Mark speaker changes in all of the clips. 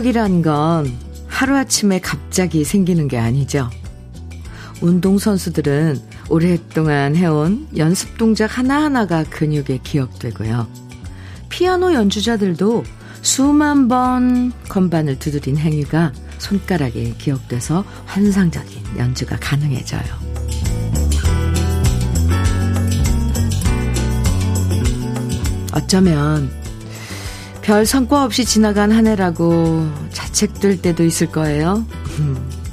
Speaker 1: 실력이란 건 하루아침에 갑자기 생기는 게 아니죠. 운동선수들은 오랫동안 해온 연습 동작 하나하나가 근육에 기억되고요. 피아노 연주자들도 수만 번 건반을 두드린 행위가 손가락에 기억돼서 환상적인 연주가 가능해져요. 어쩌면 별 성과 없이 지나간 한 해라고 자책될 때도 있을 거예요.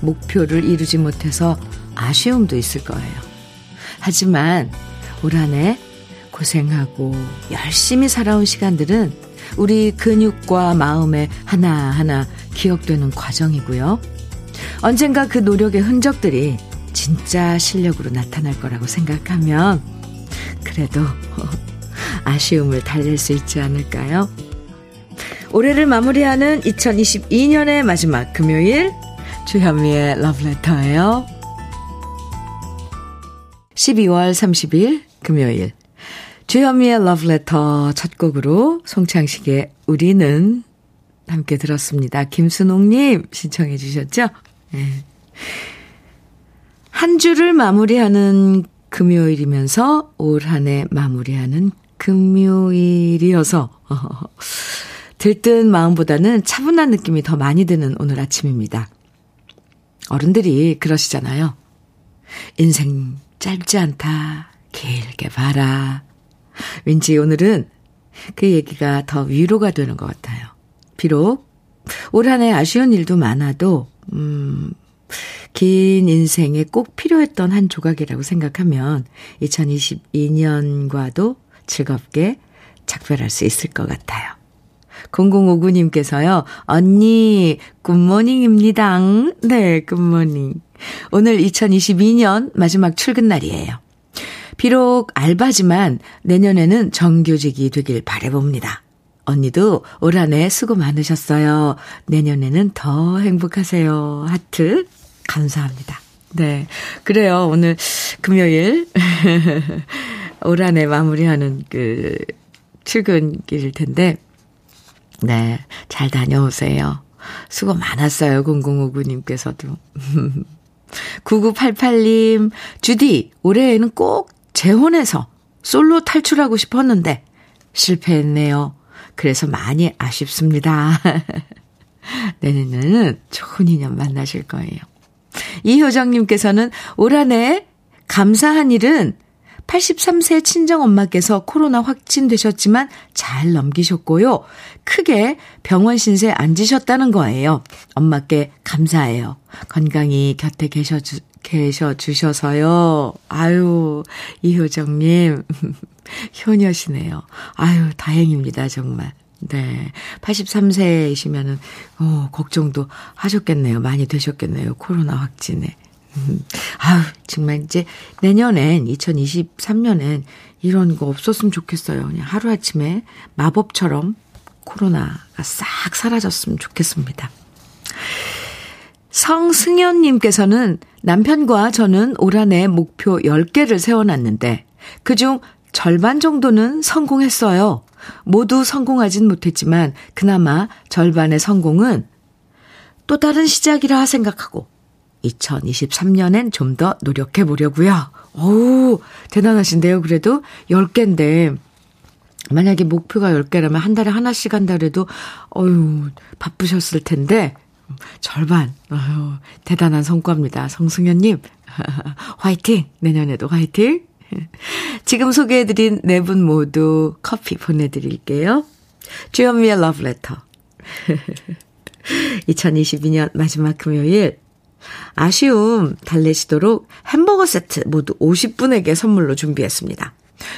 Speaker 1: 목표를 이루지 못해서 아쉬움도 있을 거예요. 하지만 올 한 해 고생하고 열심히 살아온 시간들은 우리 근육과 마음에 하나하나 기억되는 과정이고요. 언젠가 그 노력의 흔적들이 진짜 실력으로 나타날 거라고 생각하면 그래도 아쉬움을 달랠 수 있지 않을까요? 올해를 마무리하는 2022년의 마지막 금요일 주현미의 러브레터예요. 12월 30일 금요일 주현미의 러브레터 첫 곡으로 송창식의 우리는 함께 들었습니다. 김순옥님 신청해 주셨죠? 네. 한 주를 마무리하는 금요일이면서 올 한 해 마무리하는 금요일이어서 들뜬 마음보다는 차분한 느낌이 더 많이 드는 오늘 아침입니다. 어른들이 그러시잖아요. 인생 짧지 않다. 길게 봐라. 왠지 오늘은 그 얘기가 더 위로가 되는 것 같아요. 비록 올 한해 아쉬운 일도 많아도, 음, 긴 인생에 꼭 필요했던 한 조각이라고 생각하면 2022년과도 즐겁게 작별할 수 있을 것 같아요. 0059님께서요, 언니, good morning입니다. 네, good morning. 오늘 2022년 마지막 출근 날이에요. 비록 알바지만 내년에는 정규직이 되길 바래봅니다. 언니도 올 한 해 수고 많으셨어요. 내년에는 더 행복하세요. 하트. 감사합니다. 네. 그래요. 오늘 금요일. 올 한 해 마무리하는 그 출근길일 텐데. 네. 잘 다녀오세요. 수고 많았어요. 0059님께서도. 9988님, 주디, 올해에는 꼭 재혼해서 솔로 탈출하고 싶었는데 실패했네요. 그래서 많이 아쉽습니다. 내년에는 좋은 인연 만나실 거예요. 이효정님께서는 올 한 해 감사한 일은 83세 친정엄마께서 코로나 확진되셨지만 잘 넘기셨고요. 크게 병원 신세 앉으셨다는 거예요. 엄마께 감사해요. 건강히 곁에 계셔 주, 계셔 주셔서요. 아유, 이효정님. 효녀시네요. 아유, 다행입니다, 정말. 네. 83세이시면은, 어, 걱정도 하셨겠네요. 많이 되셨겠네요. 코로나 확진에. 음, 아유, 정말 이제 내년엔, 2023년엔 이런 거 없었으면 좋겠어요. 그냥 하루아침에 마법처럼 코로나가 싹 사라졌으면 좋겠습니다. 성승현님께서는 남편과 저는 올 한 해 목표 10개를 세워놨는데 그중 절반 정도는 성공했어요. 모두 성공하진 못했지만 그나마 절반의 성공은 또 다른 시작이라 생각하고 2023년엔 좀 더 노력해 보려고요. 오, 대단하신데요. 그래도 10개인데 만약에 목표가 10개라면 한 달에 하나씩 한다 그래도 어유 바쁘셨을 텐데 절반. 아유, 대단한 성과입니다. 성승현 님. 화이팅! 내년에도 화이팅! 지금 소개해드린 네 분 모두 커피 보내드릴게요. 주현미의 러브레터. 2022년 마지막 금요일. 아쉬움 달래시도록 햄버거 세트 모두 50분에게 선물로 준비했습니다.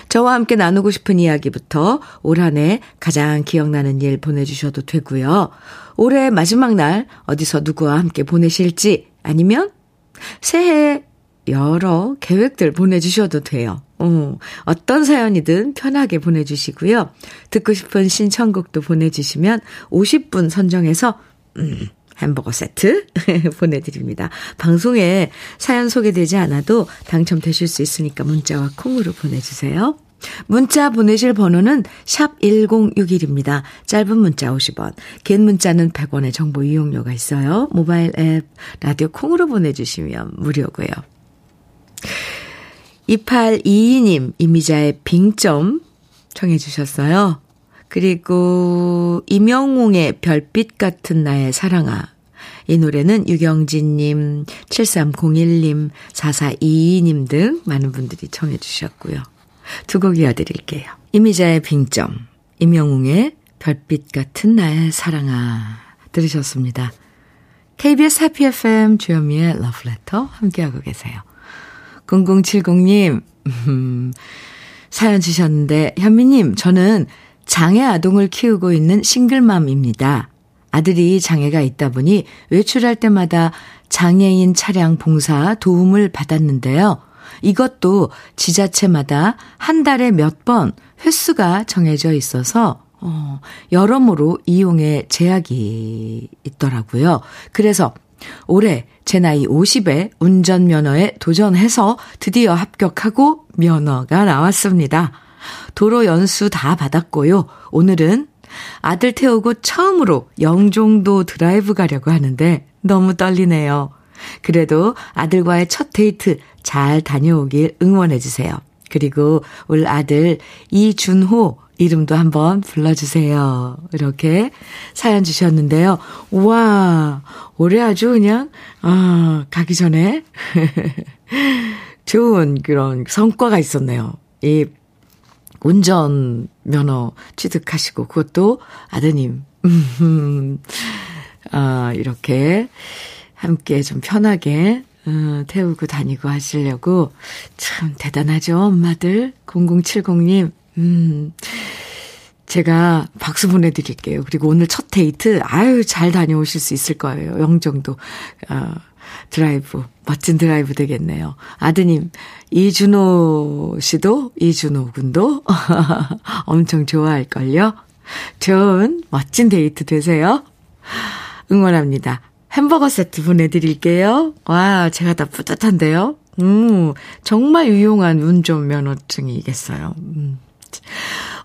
Speaker 1: 저와 함께 나누고 싶은 이야기부터 올 한 해 가장 기억나는 일 보내주셔도 되고요. 올해 마지막 날 어디서 누구와 함께 보내실지 아니면 새해 여러 계획들 보내주셔도 돼요. 어, 어떤 사연이든 편하게 보내주시고요. 듣고 싶은 신청곡도 보내주시면 50분 선정해서 음, 햄버거 세트 보내드립니다. 방송에 사연 소개되지 않아도 당첨되실 수 있으니까 문자와 콩으로 보내주세요. 문자 보내실 번호는 샵 1061입니다. 짧은 문자 50원, 긴 문자는 100원의 정보 이용료가 있어요. 모바일 앱, 라디오 콩으로 보내주시면 무료고요. 2822님, 이미자의 빙점 청해 주셨어요. 그리고 이명웅의 별빛 같은 나의 사랑아. 이 노래는 유경진님, 7301님, 4422님 등 많은 분들이 청해 주셨고요. 두 곡 이어드릴게요. 이미자의 빙점, 임영웅의 별빛 같은 나의 사랑아 들으셨습니다. KBS 해피 FM 주현미의 러브레터 함께하고 계세요. 0070님, 음, 사연 주셨는데, 현미님, 저는 장애 아동을 키우고 있는 싱글맘입니다. 아들이 장애가 있다 보니 외출할 때마다 장애인 차량 봉사 도움을 받았는데요. 이것도 지자체마다 한 달에 몇 번 횟수가 정해져 있어서 어, 여러모로 이용에 제약이 있더라고요. 그래서 올해 제 나이 50에 운전면허에 도전해서 드디어 합격하고 면허가 나왔습니다. 도로 연수 다 받았고요. 오늘은 아들 태우고 처음으로 영종도 드라이브 가려고 하는데 너무 떨리네요. 그래도 아들과의 첫 데이트 잘 다녀오길 응원해주세요. 그리고 울 아들 이준호 이름도 한번 불러주세요. 이렇게 사연 주셨는데요. 우와, 올해 아주 그냥, 아, 가기 전에 좋은 그런 성과가 있었네요. 이 운전 면허 취득하시고 그것도 아드님 음, 아, 이렇게 함께 좀 편하게 어, 태우고 다니고 하시려고 참 대단하죠, 엄마들. 0070님. 음. 제가 박수 보내드릴게요. 그리고 오늘 첫 데이트, 아유, 잘 다녀오실 수 있을 거예요. 영종도. 어, 드라이브, 멋진 드라이브 되겠네요. 아드님, 이준호 씨도, 이준호 군도 엄청 좋아할걸요? 좋은, 멋진 데이트 되세요. 응원합니다. 햄버거 세트 보내드릴게요. 와, 제가 다 뿌듯한데요? 음, 정말 유용한 운전면허증이겠어요. 음.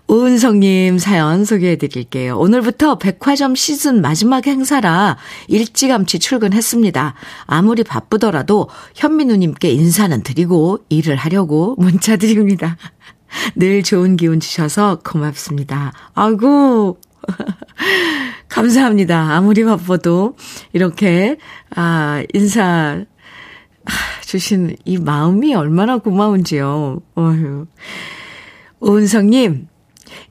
Speaker 1: 오은성님 사연 소개해 드릴게요. 오늘부터 백화점 시즌 마지막 행사라 일찌감치 출근했습니다. 아무리 바쁘더라도 현민우님께 인사는 드리고 일을 하려고 문자 드립니다. 늘 좋은 기운 주셔서 고맙습니다. 아이고. 감사합니다. 아무리 바빠도 이렇게, 아, 인사 주신 이 마음이 얼마나 고마운지요. 어휴. 오은성님,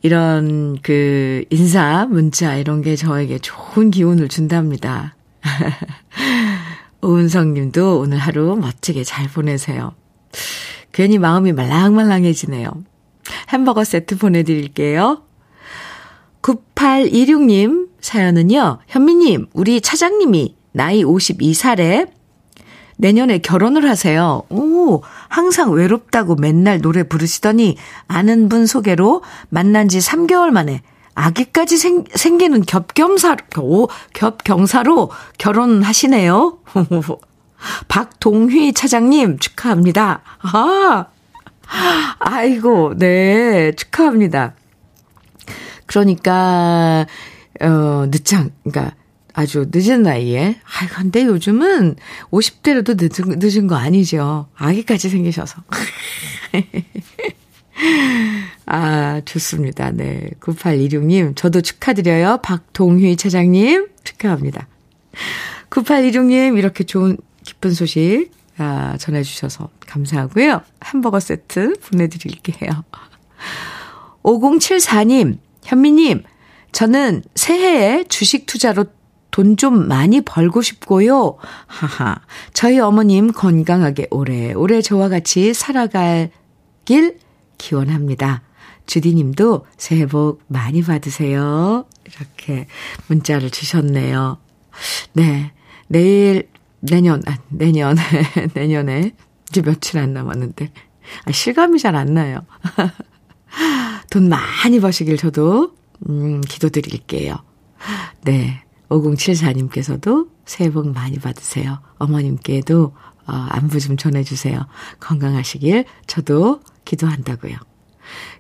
Speaker 1: 이런 그 인사, 문자 이런 게 저에게 좋은 기운을 준답니다. 오은성 님도 오늘 하루 멋지게 잘 보내세요. 괜히 마음이 말랑말랑해지네요. 햄버거 세트 보내드릴게요. 9826님 사연은요, 현미님, 우리 차장님이 나이 52살에 내년에 결혼을 하세요. 오, 항상 외롭다고 맨날 노래 부르시더니 아는 분 소개로 만난 지 3개월 만에 아기까지 생, 생기는 겹겸사, 오, 겹경사로 결혼하시네요. 박동휘 차장님 축하합니다. 아, 아이고, 네, 축하합니다. 그러니까, 어, 늦장, 그러니까, 아주 늦은 나이에. 아, 근데 요즘은 50대로도 늦은, 늦은 거 아니죠. 아기까지 생기셔서. 아, 좋습니다. 네. 9826님, 저도 축하드려요. 박동휘 차장님, 축하합니다. 9826님, 이렇게 좋은, 기쁜 소식, 아, 전해주셔서 감사하고요. 햄버거 세트 보내드릴게요. 5074님, 현미님, 저는 새해에 주식 투자로 돈 좀 많이 벌고 싶고요. 하하. 저희 어머님 건강하게 오래오래 저와 같이 살아가길 기원합니다. 주디님도 새해 복 많이 받으세요. 이렇게 문자를 주셨네요. 네. 내일, 내년, 아, 내년, 내년에 이제 며칠 안 남았는데. 아, 실감이 잘 안 나요. 돈 많이 버시길 저도, 음, 기도드릴게요. 네. 5074님께서도 새해 복 많이 받으세요. 어머님께도, 어, 안부 좀 전해주세요. 건강하시길 저도 기도한다고요.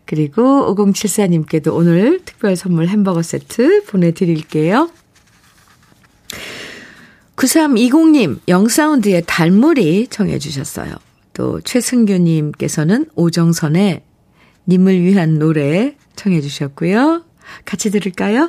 Speaker 1: 그리고 5074님께도 오늘 특별 선물 햄버거 세트 보내드릴게요. 9320님, 영사운드의 달물이 청해주셨어요. 또 최승규님께서는 오정선의 님을 위한 노래 청해주셨고요. 같이 들을까요?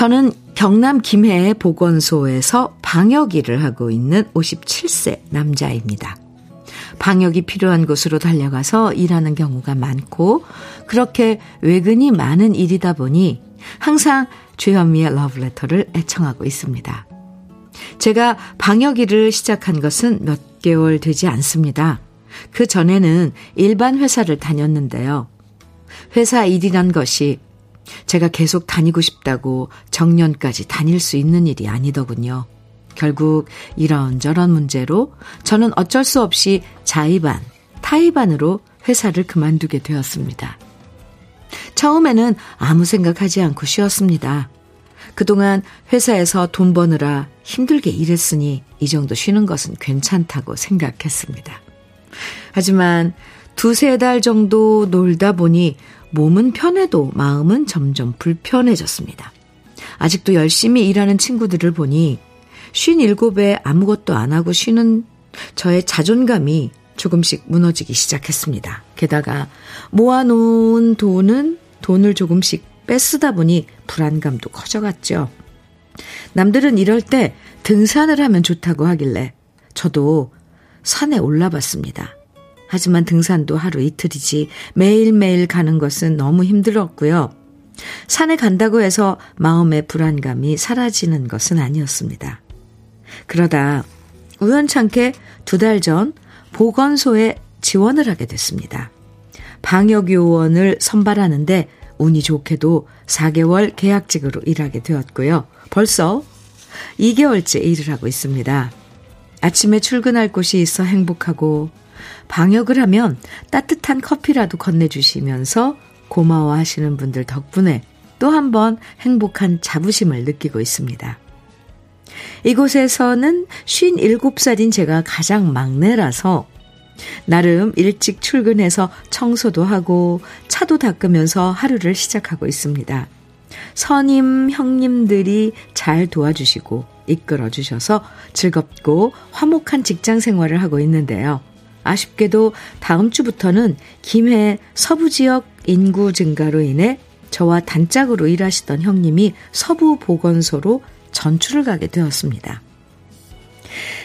Speaker 1: 저는 경남 김해 보건소에서 방역 일을 하고 있는 57세 남자입니다. 방역이 필요한 곳으로 달려가서 일하는 경우가 많고 그렇게 외근이 많은 일이다 보니 항상 주현미의 러브레터를 애청하고 있습니다. 제가 방역 일을 시작한 것은 몇 개월 되지 않습니다. 그 전에는 일반 회사를 다녔는데요. 회사 일이란 것이 제가 계속 다니고 싶다고 정년까지 다닐 수 있는 일이 아니더군요. 결국 이런저런 문제로 저는 어쩔 수 없이 자의반, 타의반으로 회사를 그만두게 되었습니다. 처음에는 아무 생각하지 않고 쉬었습니다. 그동안 회사에서 돈 버느라 힘들게 일했으니 이 정도 쉬는 것은 괜찮다고 생각했습니다. 하지만 두세 달 정도 놀다 보니 몸은 편해도 마음은 점점 불편해졌습니다. 아직도 열심히 일하는 친구들을 보니 57에 아무것도 안 하고 쉬는 저의 자존감이 조금씩 무너지기 시작했습니다. 게다가 모아놓은 돈은 돈을 조금씩 뺏쓰다 보니 불안감도 커져갔죠. 남들은 이럴 때 등산을 하면 좋다고 하길래 저도 산에 올라봤습니다. 하지만 등산도 하루 이틀이지 매일매일 가는 것은 너무 힘들었고요. 산에 간다고 해서 마음의 불안감이 사라지는 것은 아니었습니다. 그러다 우연찮게 두 달 전 보건소에 지원을 하게 됐습니다. 방역요원을 선발하는데 운이 좋게도 4개월 계약직으로 일하게 되었고요. 벌써 2개월째 일을 하고 있습니다. 아침에 출근할 곳이 있어 행복하고 방역을 하면 따뜻한 커피라도 건네주시면서 고마워하시는 분들 덕분에 또 한 번 행복한 자부심을 느끼고 있습니다. 이곳에서는 57살인 제가 가장 막내라서 나름 일찍 출근해서 청소도 하고 차도 닦으면서 하루를 시작하고 있습니다. 선임 형님들이 잘 도와주시고 이끌어 주셔서 즐겁고 화목한 직장 생활을 하고 있는데요. 아쉽게도 다음 주부터는 김해 서부 지역 인구 증가로 인해 저와 단짝으로 일하시던 형님이 서부 보건소로 전출을 가게 되었습니다.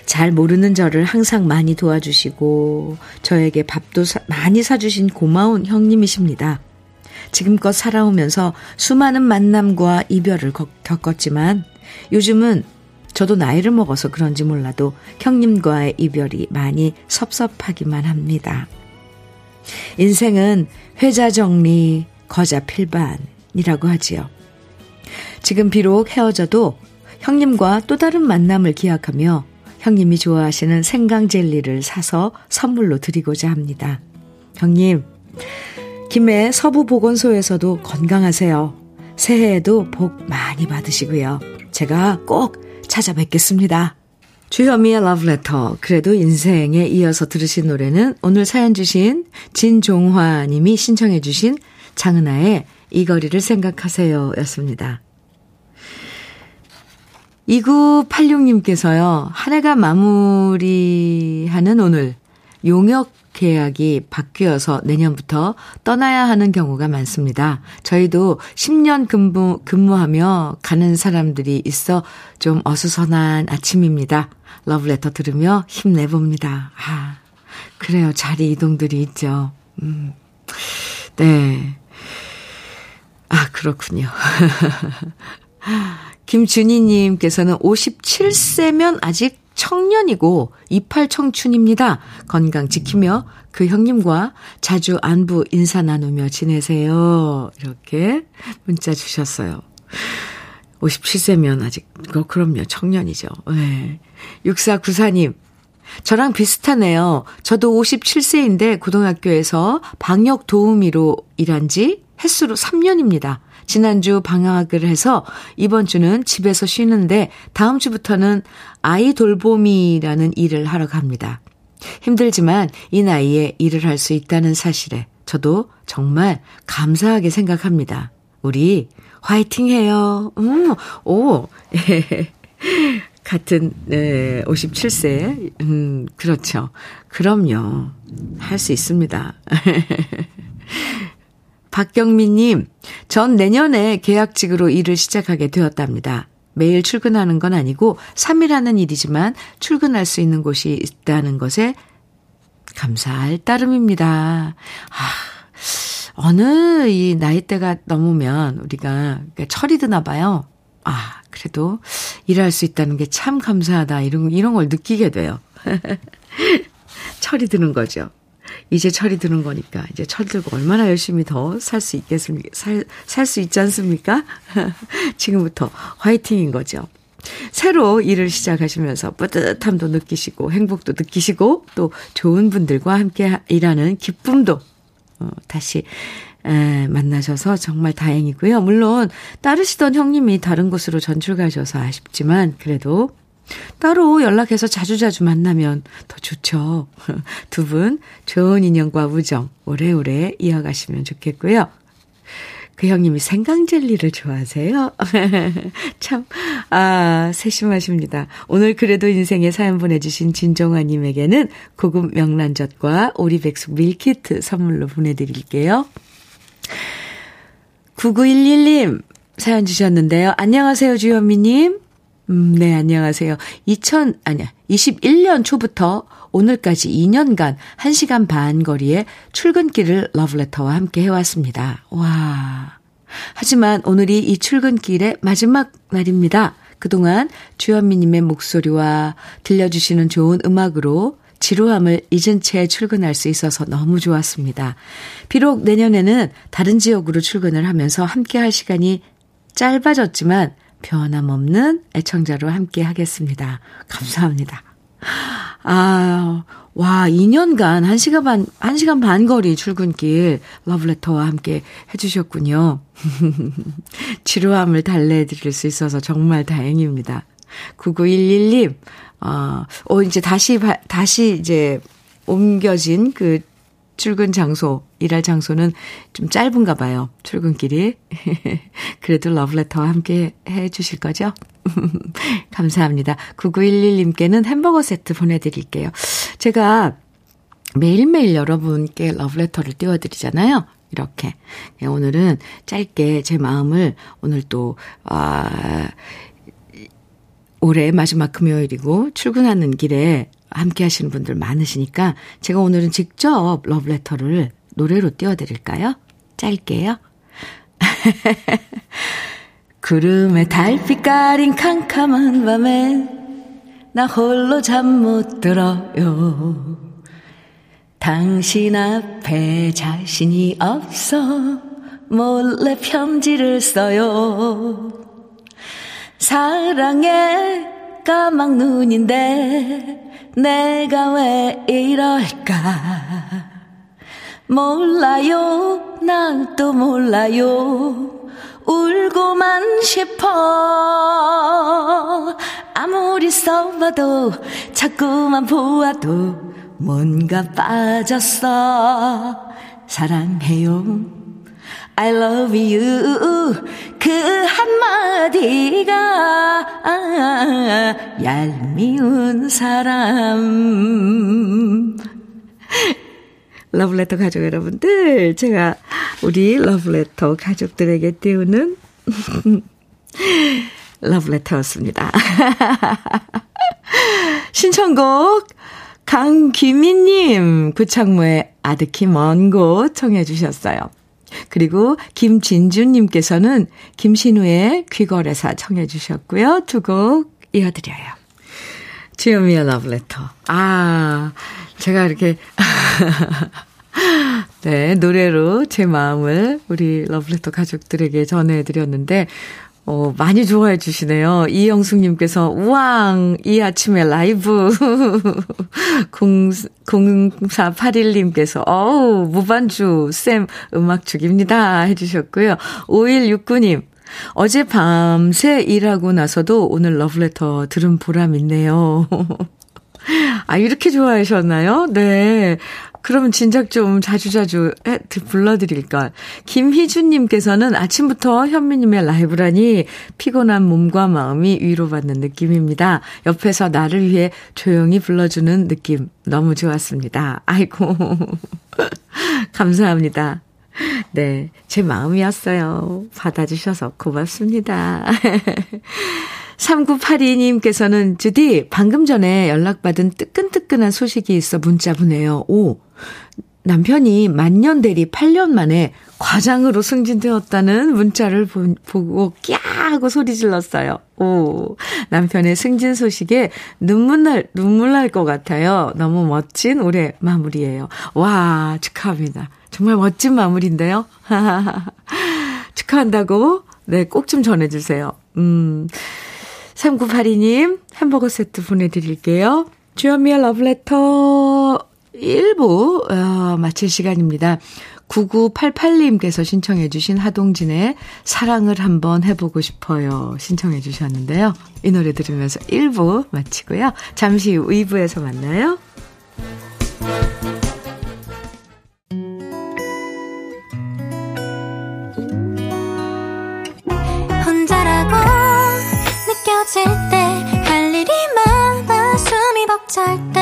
Speaker 1: 잘 모르는 저를 항상 많이 도와주시고 저에게 밥도 사, 많이 사주신 고마운 형님이십니다. 지금껏 살아오면서 수많은 만남과 이별을 겪었지만 요즘은 저도 나이를 먹어서 그런지 몰라도 형님과의 이별이 많이 섭섭하기만 합니다. 인생은 회자 정리, 거자 필반이라고 하지요. 지금 비록 헤어져도 형님과 또 다른 만남을 기약하며 형님이 좋아하시는 생강 젤리를 사서 선물로 드리고자 합니다. 형님, 김해 서부보건소에서도 건강하세요. 새해에도 복 많이 받으시고요. 제가 꼭 찾아뵙겠습니다. 주현미의 러브레터. 그래도 인생에 이어서 들으신 노래는 오늘 사연 주신 진종화 님이 신청해 주신 장은아의 이 거리를 생각하세요 였습니다. 2986님께서요, 한 해가 마무리하는 오늘, 용역 계약이 바뀌어서 내년부터 떠나야 하는 경우가 많습니다. 저희도 10년 근무, 근무하며 가는 사람들이 있어 좀 어수선한 아침입니다. 러브레터 들으며 힘내봅니다. 아, 그래요. 자리 이동들이 있죠. 음, 네. 아, 그렇군요. 김준희님께서는 57세면 아직 청년이고 이팔 청춘입니다. 건강 지키며 그 형님과 자주 안부 인사 나누며 지내세요. 이렇게 문자 주셨어요. 57세면 아직, 그, 그럼요. 청년이죠. 네. 6494님. 저랑 비슷하네요. 저도 57세인데 고등학교에서 방역 도우미로 일한 지 횟수로 3년입니다. 지난주 방학을 해서 이번 주는 집에서 쉬는데 다음 주부터는 아이 돌보미라는 일을 하러 갑니다. 힘들지만 이 나이에 일을 할 수 있다는 사실에 저도 정말 감사하게 생각합니다. 우리 화이팅 해요. 음, 오, 같은, 네, 57세. 음, 그렇죠. 그럼요. 할 수 있습니다. 박경민님, 전 내년에 계약직으로 일을 시작하게 되었답니다. 매일 출근하는 건 아니고 3일 하는 일이지만 출근할 수 있는 곳이 있다는 것에 감사할 따름입니다. 아, 어느 이 나이대가 넘으면 우리가 철이 드나 봐요. 아, 그래도 일할 수 있다는 게 참 감사하다. 이런, 이런 걸 느끼게 돼요. 철이 드는 거죠. 이제 철이 드는 거니까 이제 철 들고 얼마나 열심히 더 살 수 있겠습니까? 살, 살 수 있지 않습니까? 지금부터 화이팅인 거죠. 새로 일을 시작하시면서 뿌듯함도 느끼시고 행복도 느끼시고 또 좋은 분들과 함께 일하는 기쁨도 어, 다시 에, 만나셔서 정말 다행이고요. 물론 따르시던 형님이 다른 곳으로 전출 가셔서 아쉽지만 그래도 따로 연락해서 자주자주 만나면 더 좋죠. 두 분 좋은 인연과 우정 오래오래 이어가시면 좋겠고요. 그 형님이 생강젤리를 좋아하세요? 참, 아, 세심하십니다. 오늘 그래도 인생에 사연 보내주신 진정아님에게는 고급 명란젓과 오리백숙 밀키트 선물로 보내드릴게요. 9911님, 사연 주셨는데요. 안녕하세요, 주현미님. 음, 네, 안녕하세요. 2000, 아니야, 21년 초부터 오늘까지 2년간 1시간 반 거리에 출근길을 러브레터와 함께 해왔습니다. 와. 하지만 오늘이 이 출근길의 마지막 날입니다. 그동안 주현미님의 목소리와 들려주시는 좋은 음악으로 지루함을 잊은 채 출근할 수 있어서 너무 좋았습니다. 비록 내년에는 다른 지역으로 출근을 하면서 함께 할 시간이 짧아졌지만 변함없는 애청자로 함께 하겠습니다. 감사합니다. 아, 와, 2년간 1시간 반, 1시간 반 거리 출근길 러브레터와 함께 해주셨군요. 지루함을 달래드릴 수 있어서 정말 다행입니다. 9911님, 어, 어, 이제 다시, 다시 이제 옮겨진 그 출근 장소, 일할 장소는 좀 짧은가 봐요. 출근길이. 그래도 러브레터와 함께 해 주실 거죠? 감사합니다. 9911님께는 햄버거 세트 보내드릴게요. 제가 매일매일 여러분께 러브레터를 띄워드리잖아요. 이렇게. 네, 오늘은 짧게 제 마음을 오늘 또, 아, 올해 마지막 금요일이고 출근하는 길에 함께 하시는 분들 많으시니까 제가 오늘은 직접 러브레터를 노래로 띄워드릴까요? 짧게요. 구름에 달빛 가린 캄캄한 밤에 나 홀로 잠 못 들어요. 당신 앞에 자신이 없어 몰래 편지를 써요. 사랑의 까막 눈인데 내가 왜 이럴까? 몰라요, 난 또 몰라요. 울고만 싶어. 아무리 써봐도, 자꾸만 보아도, 뭔가 빠졌어. 사랑해요. I love you. 그 한마디가 얄미운 사람. 러브레터 가족 여러분들, 제가 우리 러브레터 가족들에게 띄우는 러브레터였습니다. 신청곡 강귀민님 구창모의 아득히 먼 곳 청해 주셨어요. 그리고 김진주님께서는 김신우의 귀거래사 청해 주셨고요. 두 곡 이어드려요. 주요미의 러브레터. 아, 제가 이렇게 네, 노래로 제 마음을 우리 러브레터 가족들에게 전해드렸는데, 어, 많이 좋아해 주시네요. 이영숙님께서, 우왕, 이 아침에 라이브. 0481님께서, 어우, 무반주, 쌤, 음악 죽입니다. 해주셨고요. 5169님, 어제 밤새 일하고 나서도 오늘 러브레터 들은 보람 있네요. 아, 이렇게 좋아하셨나요? 네. 그러면 진작 좀 자주자주 해, 불러드릴 걸. 김희준님께서는 아침부터 현미님의 라이브라니 피곤한 몸과 마음이 위로받는 느낌입니다. 옆에서 나를 위해 조용히 불러주는 느낌 너무 좋았습니다. 아이고. 감사합니다. 네, 제 마음이었어요. 받아주셔서 고맙습니다. 3982님께서는 주디 방금 전에 연락받은 뜨끈뜨끈한 소식이 있어 문자 보내요. 오, 남편이 만년 대리 8년 만에 과장으로 승진되었다는 문자를 보, 보고 꺄 하고 소리 질렀어요. 오, 남편의 승진 소식에 눈물 날, 눈물 날 것 같아요. 너무 멋진 올해 마무리예요. 와, 축하합니다. 정말 멋진 마무리인데요. 축하한다고, 네, 꼭 좀 전해주세요. 음, 3982님 햄버거 세트 보내드릴게요. 주현미의 러브레터 1부 어, 마칠 시간입니다. 9988님께서 신청해 주신 하동진의 사랑을 한번 해보고 싶어요. 신청해 주셨는데요. 이 노래 들으면서 1부 마치고요. 잠시 후 2부에서 만나요.
Speaker 2: 느껴질 때 할 일이 많아 숨이 벅찰 때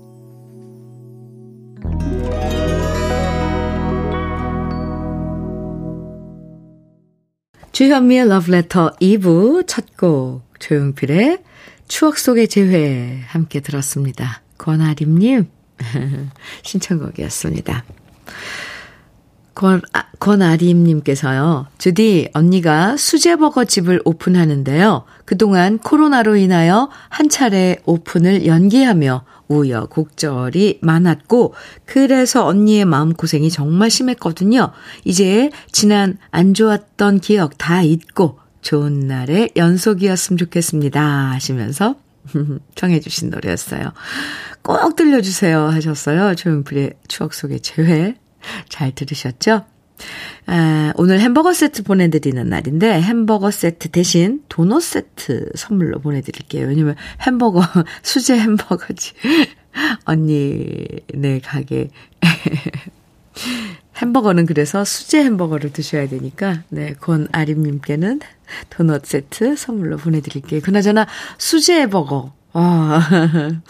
Speaker 1: 주현미의 러브레터 2부 첫 곡 조용필의 추억 속의 재회 함께 들었습니다. 권아림님 신청곡이었습니다. 권, 아, 권아림님께서요. 주디 언니가 수제버거 집을 오픈하는데요. 그동안 코로나로 인하여 한 차례 오픈을 연기하며 우여곡절이 많았고 그래서 언니의 마음고생이 정말 심했거든요. 이제 지난 안 좋았던 기억 다 잊고 좋은 날의 연속이었으면 좋겠습니다 하시면서 청해 주신 노래였어요. 꼭 들려주세요 하셨어요. 조용필의 추억 속의 재회 잘 들으셨죠? 아, 오늘 햄버거 세트 보내드리는 날인데 햄버거 세트 대신 도넛 세트 선물로 보내드릴게요. 왜냐면 햄버거 수제 햄버거지 언니네 가게 햄버거는 그래서 수제 햄버거를 드셔야 되니까 네 권아림님께는 도넛 세트 선물로 보내드릴게요. 그나저나 수제 버거 아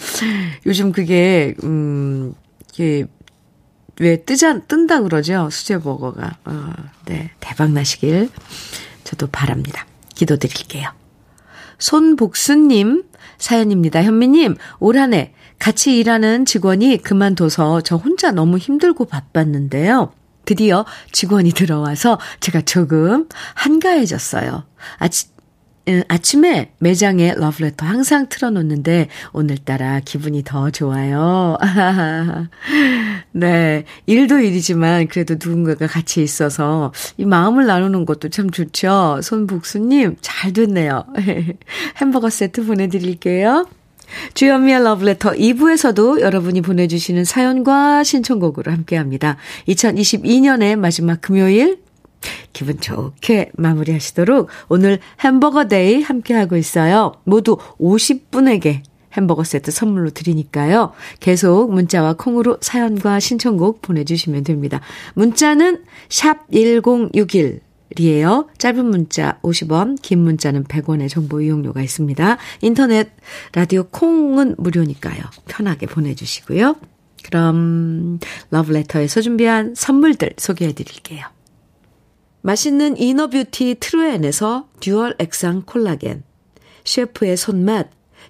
Speaker 1: 요즘 그게 음 이게 왜 뜨자, 뜬다 그러죠? 수제버거가. 어, 네. 대박 나시길 저도 바랍니다. 기도 드릴게요. 손복수님 사연입니다. 현미님, 올 한 해 같이 일하는 직원이 그만둬서 저 혼자 너무 힘들고 바빴는데요. 드디어 직원이 들어와서 제가 조금 한가해졌어요. 아침, 아침에 매장에 러브레터 항상 틀어놓는데 오늘따라 기분이 더 좋아요. 네. 일도 일이지만 그래도 누군가가 같이 있어서 이 마음을 나누는 것도 참 좋죠. 손복수님, 잘 됐네요. 햄버거 세트 보내드릴게요. 주현미의 러브레터 2부에서도 여러분이 보내주시는 사연과 신청곡으로 함께 합니다. 2022년의 마지막 금요일 기분 좋게 마무리하시도록 오늘 햄버거 데이 함께하고 있어요. 모두 50분에게 햄버거 세트 선물로 드리니까요. 계속 문자와 콩으로 사연과 신청곡 보내주시면 됩니다. 문자는 샵 1061, 이에요. 짧은 문자 50원, 긴 문자는 100원의 정보 이용료가 있습니다. 인터넷 라디오 콩은 무료니까요. 편하게 보내주시고요. 그럼 러브레터에서 준비한 선물들 소개해 드릴게요. 맛있는 inner beauty 트루엔에서 dual 액상 콜라겐 셰프의 손맛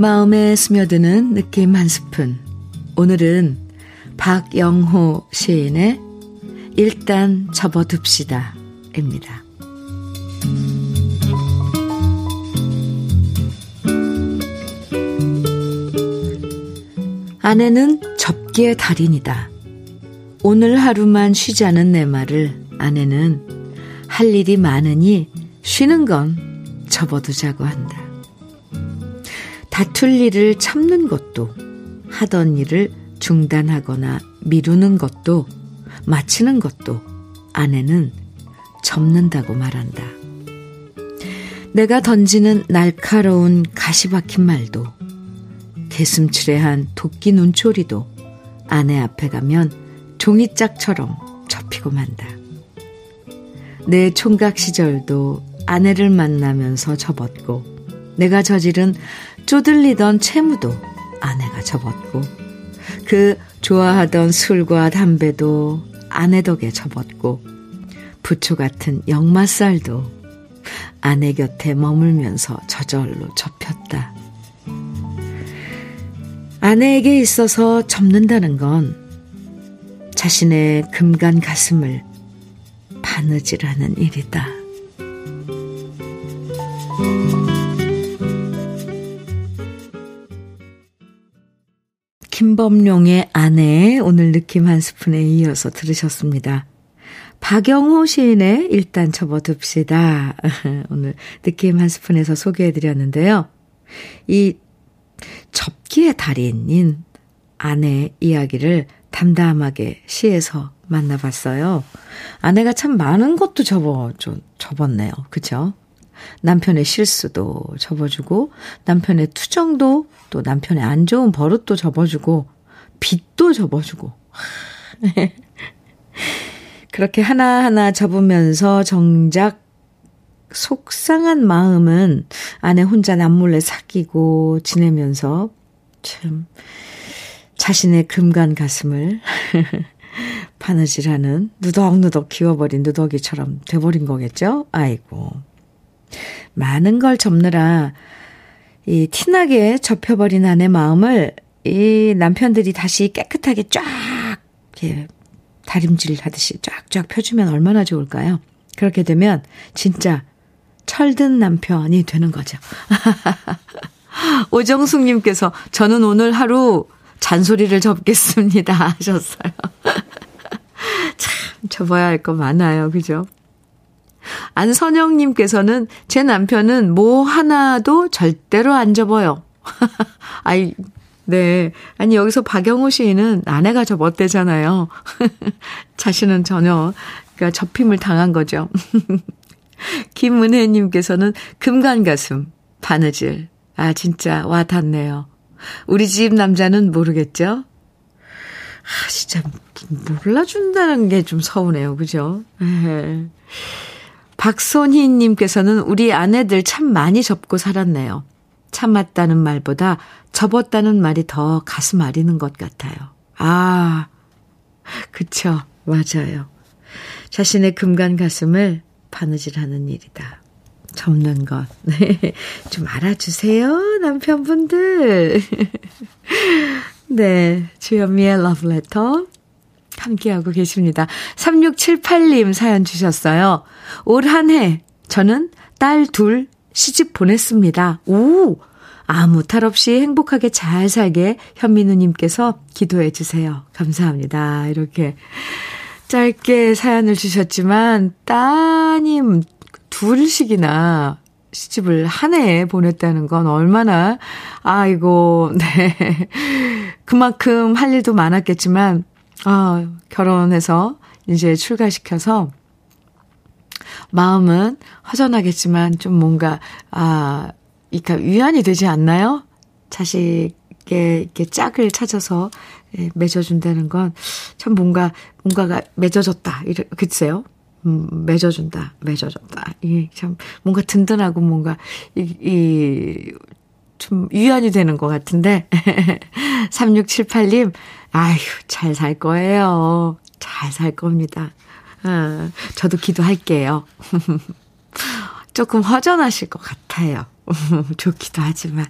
Speaker 1: 마음에 스며드는 느낌 한 스푼. 오늘은 박영호 시인의 일단 접어둡시다. 입니다. 아내는 접기의 달인이다. 오늘 하루만 쉬자는 내 말을 아내는 할 일이 많으니 쉬는 건 접어두자고 한다. 다툴 일을 참는 것도 하던 일을 중단하거나 미루는 것도 마치는 것도 아내는 접는다고 말한다. 내가 던지는 날카로운 가시 박힌 말도, 개슴츠레한 도끼 눈초리도 아내 앞에 가면 종이짝처럼 접히고 만다. 내 총각 시절도 아내를 만나면서 접었고, 내가 저지른 쪼들리던 채무도 아내가 접었고, 그 좋아하던 술과 담배도 아내 덕에 접었고 부추 같은 역마살도 아내 곁에 머물면서 저절로 접혔다. 아내에게 있어서 접는다는 건 자신의 금간 가슴을 바느질하는 일이다. 김범룡의 아내 오늘 느낌 한 스푼에 이어서 들으셨습니다. 박영호 시인의 일단 접어둡시다. 오늘 느낌 한 스푼에서 소개해드렸는데요. 이 접기의 달인인 아내 이야기를 담담하게 시에서 만나봤어요. 아내가 참 많은 것도 접어, 좀 접었네요. 그쵸? 남편의 실수도 접어주고, 남편의 투정도, 또 남편의 안 좋은 버릇도 접어주고, 빚도 접어주고. 그렇게 하나하나 접으면서 정작 속상한 마음은 아내 혼자 남몰래 사귀고 지내면서 참 자신의 금간 가슴을 바느질하는 누덕누덕 키워버린 누더기처럼 돼버린 거겠죠? 아이고. 많은 걸 접느라 이 티나게 접혀버린 아내 마음을 이 남편들이 다시 깨끗하게 쫙 이렇게 다림질 하듯이 쫙쫙 펴주면 얼마나 좋을까요? 그렇게 되면 진짜 철든 남편이 되는 거죠. 오정숙님께서 저는 오늘 하루 잔소리를 접겠습니다 하셨어요. 참 접어야 할 거 많아요. 그죠? 안선영님께서는 제 남편은 뭐 하나도 절대로 안 접어요. 아이, 네. 아니, 여기서 박영호 시인은 아내가 접었대잖아요. 자신은 전혀, 그러니까 접힘을 당한 거죠. 김은혜님께서는 금간가슴, 바느질. 아, 진짜 와 닿네요. 우리 집 남자는 모르겠죠? 아, 진짜 몰라준다는 게 좀 서운해요. 그죠? 네. 박손희님께서는 우리 아내들 참 많이 접고 살았네요. 참았다는 말보다 접었다는 말이 더 가슴 아리는 것 같아요. 아, 그쵸. 맞아요. 자신의 금간 가슴을 바느질하는 일이다. 접는 것. 네. 좀 알아주세요, 남편분들. 네. 주현미의 러브레터. 함께하고 계십니다. 3678님 사연 주셨어요. 올 한 해 저는 딸 둘 시집 보냈습니다. 오! 아무 탈 없이 행복하게 잘 살게 현민우님께서 기도해 주세요. 감사합니다. 이렇게 짧게 사연을 주셨지만 따님 둘씩이나 시집을 한 해에 보냈다는 건 얼마나, 아이고, 네. 그만큼 할 일도 많았겠지만, 아, 결혼해서 이제 출가시켜서 마음은 허전하겠지만 좀 뭔가, 아, 그러니까 위안이 되지 않나요? 자식의 이렇게 짝을 찾아서 예, 맺어준다는 건 참 뭔가, 뭔가가 맺어졌다. 이래, 글쎄요. 음, 맺어준다, 맺어줬다. 이게 참 뭔가 든든하고 뭔가, 이, 이, 좀 위안이 되는 것 같은데. 3678님, 아휴, 잘 살 거예요. 잘 살 겁니다. 아, 저도 기도할게요. 조금 허전하실 것 같아요. 좋기도 하지만.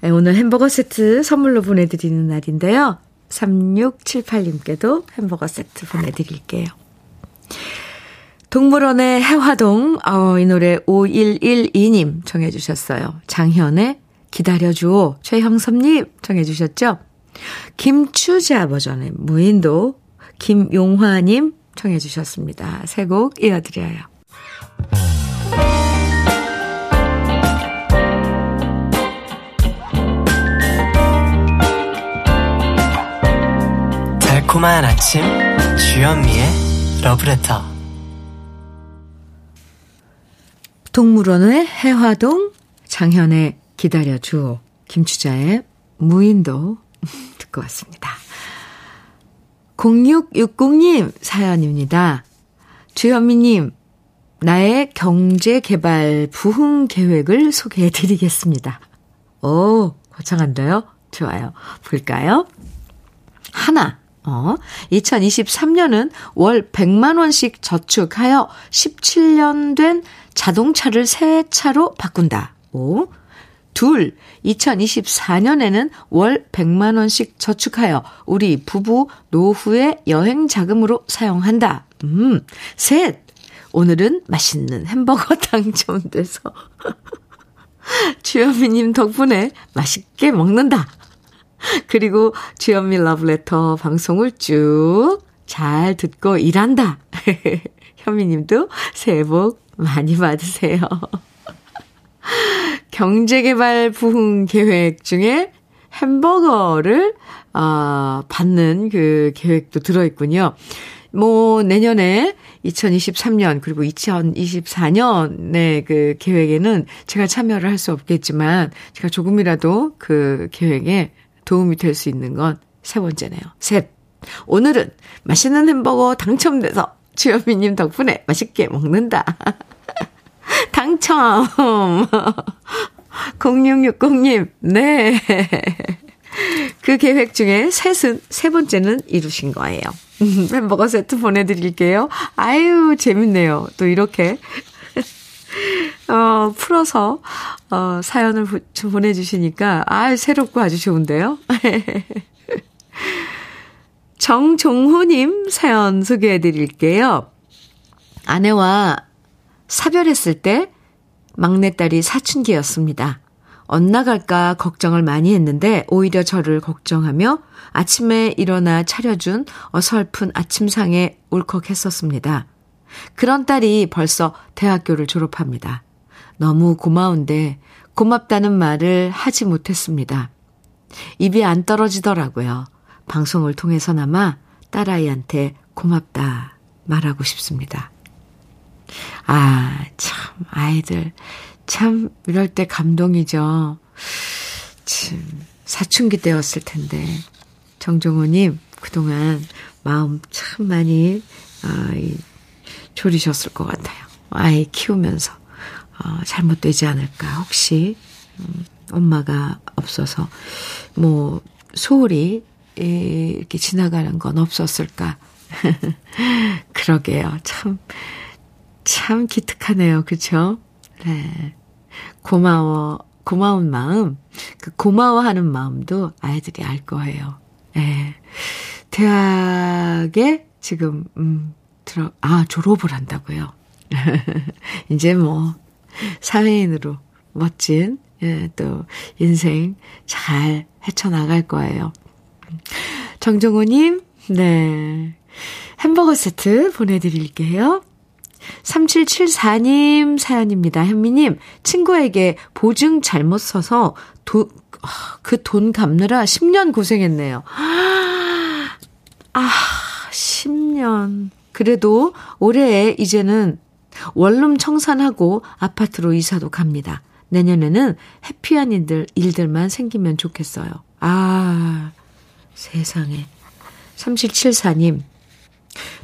Speaker 1: 네, 오늘 햄버거 세트 선물로 보내드리는 날인데요. 3678님께도 햄버거 세트 보내드릴게요. 동물원의 해화동, 어, 이 노래 5112님 청해주셨어요. 장현의 기다려줘. 최형섭님 청해 주셨죠? 김추자 버전의 무인도, 김용화님 청해 주셨습니다. 새곡 이어드려요.
Speaker 3: 달콤한 아침 주현미의 러브레터
Speaker 1: 동물원의 해화동 장현의 기다려주오 김추자의 무인도 듣고 왔습니다. 0660님 사연입니다. 주현미님 나의 경제 개발 부흥 계획을 소개해 드리겠습니다. 오 거창한데요? 좋아요. 볼까요? 하나 어, 2023년은 월 100만원씩 저축하여 17년 된 자동차를 새 차로 바꾼다. 오. 둘, 2024년에는 월 100만 원씩 저축하여 우리 부부 노후의 여행 자금으로 사용한다. 음. 셋, 오늘은 맛있는 햄버거 당첨돼서 주현미 님 덕분에 맛있게 먹는다. 그리고 주현미 러브레터 방송을 쭉 잘 듣고 일한다. 현미 님도 새해 복 많이 받으세요. 경제개발 부흥 계획 중에 햄버거를 어, 받는 그 계획도 들어있군요. 뭐 내년에 2023년 그리고 2024년의 그 계획에는 제가 참여를 할 수 없겠지만 제가 조금이라도 그 계획에 도움이 될 수 있는 건 세 번째네요. 셋. 오늘은 맛있는 햄버거 당첨돼서 주현미님 덕분에 맛있게 먹는다. 당첨! 0660님, 네. 그 계획 중에 셋은, 세 번째는 이루신 거예요. 햄버거 세트 보내드릴게요. 아유, 재밌네요. 또 이렇게 어, 풀어서, 어, 사연을 보내주시니까, 아 새롭고 아주 좋은데요? 정종호님 사연 소개해 드릴게요. 아내와 사별했을 때 막내딸이 사춘기였습니다. 엇나갈까 걱정을 많이 했는데 오히려 저를 걱정하며 아침에 일어나 차려준 어설픈 아침상에 울컥했었습니다. 그런 딸이 벌써 대학교를 졸업합니다. 너무 고마운데 고맙다는 말을 하지 못했습니다. 입이 안 떨어지더라고요. 방송을 통해서나마 딸아이한테 고맙다 말하고 싶습니다. 아, 참, 아이들. 참, 이럴 때 감동이죠. 참, 사춘기 때였을 텐데. 정종호님, 그동안 마음 참 많이, 아, 이, 졸이셨을 것 같아요. 아이 키우면서. 어, 잘못되지 않을까. 혹시, 음, 엄마가 없어서, 뭐, 소홀히, 이렇게 지나가는 건 없었을까. 그러게요. 참, 참 기특하네요. 그쵸? 네. 고마워, 고마운 마음, 그 고마워하는 마음도 아이들이 알 거예요. 예. 네. 대학에 지금, 음, 들어, 아, 졸업을 한다고요. 이제 뭐, 사회인으로 멋진, 예, 또, 인생 잘 헤쳐나갈 거예요. 정정호님, 네. 햄버거 세트 보내드릴게요. 3774님 사연입니다. 현미님, 친구에게 보증 잘못 써서 도, 그돈 갚느라 10년 고생했네요. 아, 10년. 그래도 올해 이제는 원룸 청산하고 아파트로 이사도 갑니다. 내년에는 해피한 일들, 일들만 생기면 좋겠어요. 아, 세상에. 3774님,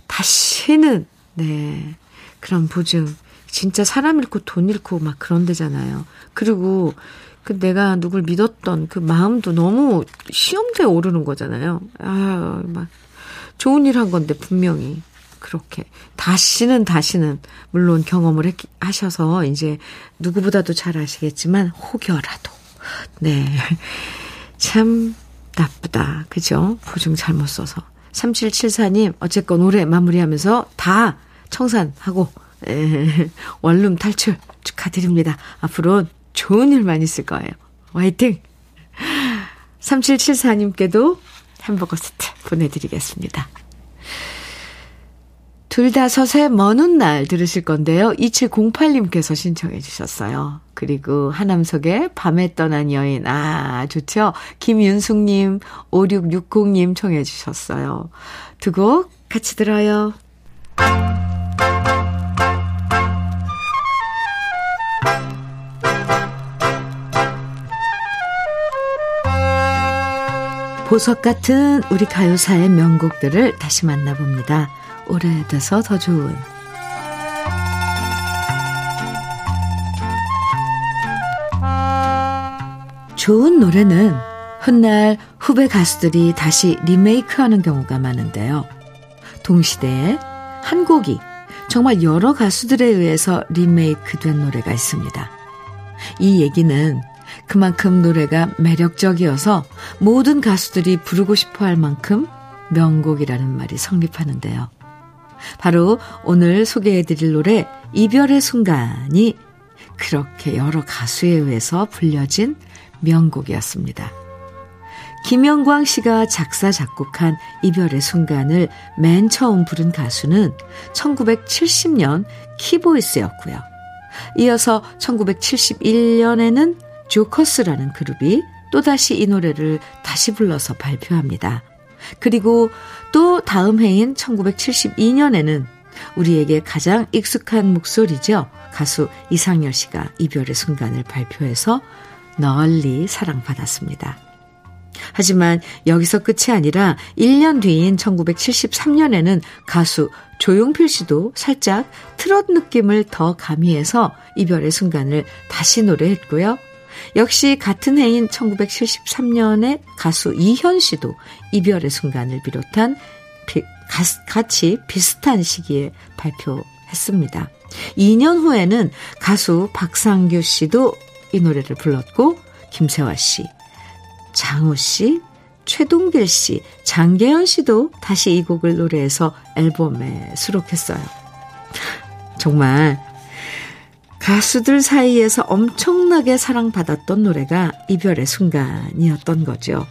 Speaker 1: 다시는, 네, 그런 보증. 진짜 사람 잃고 돈 잃고 막 그런 데잖아요. 그리고 그 내가 누굴 믿었던 그 마음도 너무 시험대에 오르는 거잖아요. 아, 막 좋은 일 한 건데 분명히 그렇게 다시는 다시는 물론 경험을 했, 하셔서 이제 누구보다도 잘 아시겠지만 혹여라도 네. 참 나쁘다. 그죠? 보증 잘못 써서. 3774님, 어쨌건 올해 마무리하면서 다 청산하고, 에, 원룸 탈출 축하드립니다. 앞으로 좋은 일만 있을 거예요. 화이팅! 3774님께도 햄버거 세트 보내드리겠습니다. 둘다섯의 먼날 들으실 건데요. 2708님께서 신청해 주셨어요. 그리고 하남석의 밤에 떠난 여인. 아, 좋죠? 김윤숙님, 5660님 청해 주셨어요. 두 곡 같이 들어요. 보석 같은 우리 가요사의 명곡들을 다시 만나봅니다. 오래돼서 더 좋은 좋은 노래는 훗날 후배 가수들이 다시 리메이크하는 경우가 많은데요. 동시대에 한 곡이 정말 여러 가수들에 의해서 리메이크된 노래가 있습니다. 이 얘기는 그만큼 노래가 매력적이어서 모든 가수들이 부르고 싶어 할 만큼 명곡이라는 말이 성립하는데요. 바로 오늘 소개해드릴 노래 이별의 순간이 그렇게 여러 가수에 의해서 불려진 명곡이었습니다. 김영광 씨가 작사, 작곡한 이별의 순간을 맨 처음 부른 가수는 1970년 키보이스였고요. 이어서 1971년에는 조커스라는 그룹이 또다시 이 노래를 다시 불러서 발표합니다. 그리고 또 다음 해인 1972년에는 우리에게 가장 익숙한 목소리죠. 가수 이상열 씨가 이별의 순간을 발표해서 널리 사랑받았습니다. 하지만 여기서 끝이 아니라 1년 뒤인 1973년에는 가수 조용필 씨도 살짝 트롯 느낌을 더 가미해서 이별의 순간을 다시 노래했고요. 역시 같은 해인 1973년에 가수 이현 씨도 이별의 순간을 비롯한 비, 가, 같이 비슷한 시기에 발표했습니다. 2년 후에는 가수 박상규 씨도 이 노래를 불렀고 김세화 씨, 장우 씨, 최동길 씨, 장계현 씨도 다시 이 곡을 노래해서 앨범에 수록했어요. 정말 가수들 사이에서 엄청나게 사랑받았던 노래가 이별의 순간이었던 거죠.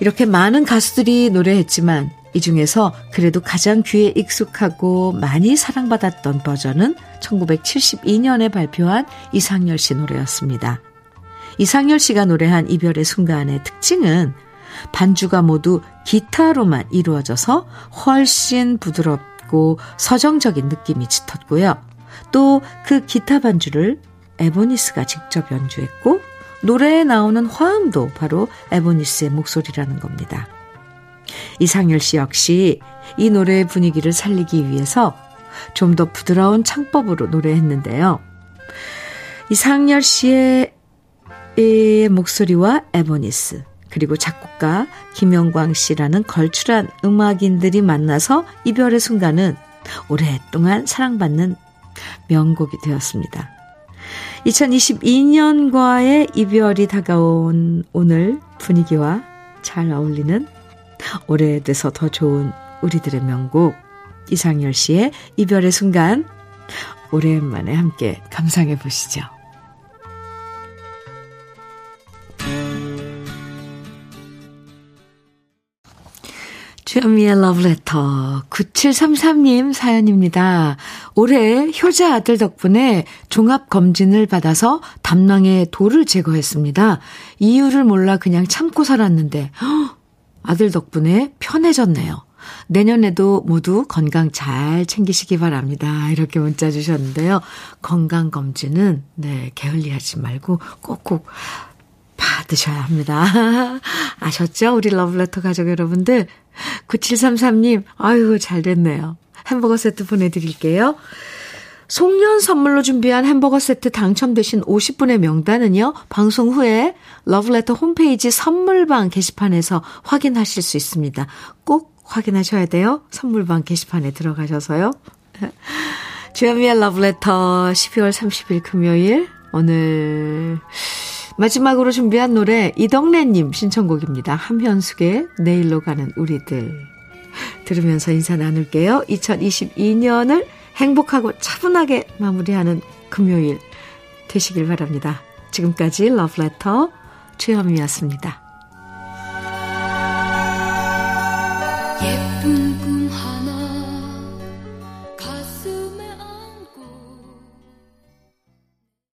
Speaker 1: 이렇게 많은 가수들이 노래했지만 이 중에서 그래도 가장 귀에 익숙하고 많이 사랑받았던 버전은 1972년에 발표한 이상열 씨 노래였습니다. 이상열 씨가 노래한 이별의 순간의 특징은 반주가 모두 기타로만 이루어져서 훨씬 부드럽고 서정적인 느낌이 짙었고요. 또 그 기타 반주를 에보니스가 직접 연주했고 노래에 나오는 화음도 바로 에보니스의 목소리라는 겁니다. 이상열 씨 역시 이 노래의 분위기를 살리기 위해서 좀 더 부드러운 창법으로 노래했는데요. 이상열 씨의 목소리와 에보니스, 그리고 작곡가 김영광 씨라는 걸출한 음악인들이 만나서 이별의 순간은 오랫동안 사랑받는 명곡이 되었습니다. 2022년과의 이별이 다가온 오늘 분위기와 잘 어울리는 오래돼서 더 좋은 우리들의 명곡 이상열 씨의 이별의 순간 오랜만에 함께 감상해 보시죠. 주현미의 러브레터 9733님 사연입니다. 올해 효자 아들 덕분에 종합검진을 받아서 담낭에 돌을 제거했습니다. 이유를 몰라 그냥 참고 살았는데 허, 아들 덕분에 편해졌네요. 내년에도 모두 건강 잘 챙기시기 바랍니다. 이렇게 문자 주셨는데요. 건강검진은, 네, 게을리하지 말고 꼭꼭 받으셔야 합니다. 아셨죠? 우리 러브레터 가족 여러분들. 9733님, 아유, 잘 됐네요. 햄버거 세트 보내드릴게요. 송년 선물로 준비한 햄버거 세트 당첨되신 50분의 명단은요, 방송 후에 러브레터 홈페이지 선물방 게시판에서 확인하실 수 있습니다. 꼭 확인하셔야 돼요. 선물방 게시판에 들어가셔서요. 주현미의 러브레터 12월 30일 금요일, 오늘 마지막으로 준비한 노래 이덕래님 신청곡입니다. 함현숙의 내일로 가는 우리들 들으면서 인사 나눌게요. 2022년을 행복하고 차분하게 마무리하는 금요일 되시길 바랍니다. 지금까지 러브레터 최현미였습니다.